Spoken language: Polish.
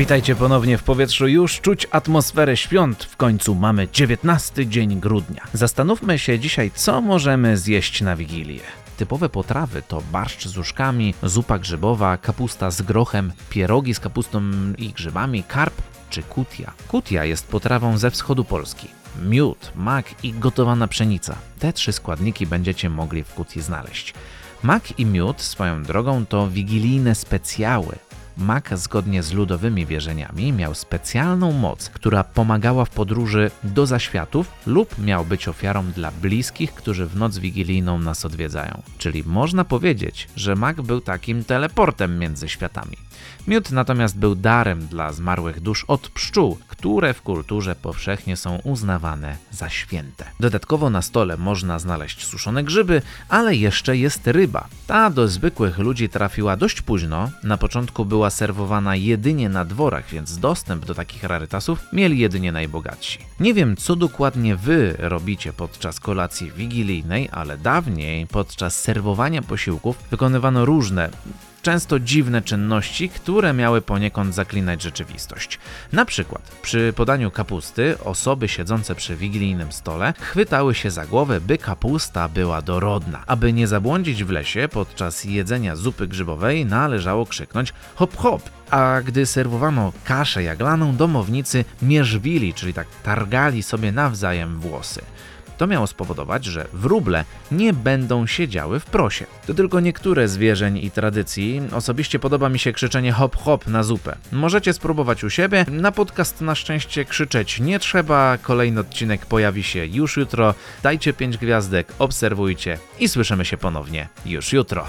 Witajcie ponownie w powietrzu. Już czuć atmosferę świąt. W końcu mamy 19 dzień grudnia. Zastanówmy się dzisiaj, co możemy zjeść na Wigilię. Typowe potrawy to barszcz z uszkami, zupa grzybowa, kapusta z grochem, pierogi z kapustą i grzybami, karp czy kutia. Kutia jest potrawą ze wschodu Polski. Miód, mak i gotowana pszenica. Te trzy składniki będziecie mogli w kutii znaleźć. Mak i miód swoją drogą to wigilijne specjały. Mak, zgodnie z ludowymi wierzeniami, miał specjalną moc, która pomagała w podróży do zaświatów lub miał być ofiarą dla bliskich, którzy w noc wigilijną nas odwiedzają. Czyli można powiedzieć, że mak był takim teleportem między światami. Miód natomiast był darem dla zmarłych dusz od pszczół, które w kulturze powszechnie są uznawane za święte. Dodatkowo na stole można znaleźć suszone grzyby, ale jeszcze jest ryba. Ta do zwykłych ludzi trafiła dość późno. Na początku była serwowana jedynie na dworach, więc dostęp do takich rarytasów mieli jedynie najbogatsi. Nie wiem, co dokładnie wy robicie podczas kolacji wigilijnej, ale dawniej podczas serwowania posiłków wykonywano różne często dziwne czynności, które miały poniekąd zaklinać rzeczywistość. Na przykład przy podaniu kapusty osoby siedzące przy wigilijnym stole chwytały się za głowę, by kapusta była dorodna. Aby nie zabłądzić w lesie podczas jedzenia zupy grzybowej należało krzyknąć hop hop, a gdy serwowano kaszę jaglaną, domownicy mierzwili, czyli tak targali sobie nawzajem włosy. To miało spowodować, że wróble nie będą siedziały w prosie. To tylko niektóre z wierzeń i tradycji. Osobiście podoba mi się krzyczenie hop hop na zupę. Możecie spróbować u siebie. Na podcast na szczęście krzyczeć nie trzeba. Kolejny odcinek pojawi się już jutro. Dajcie 5 gwiazdek, obserwujcie i słyszymy się ponownie już jutro.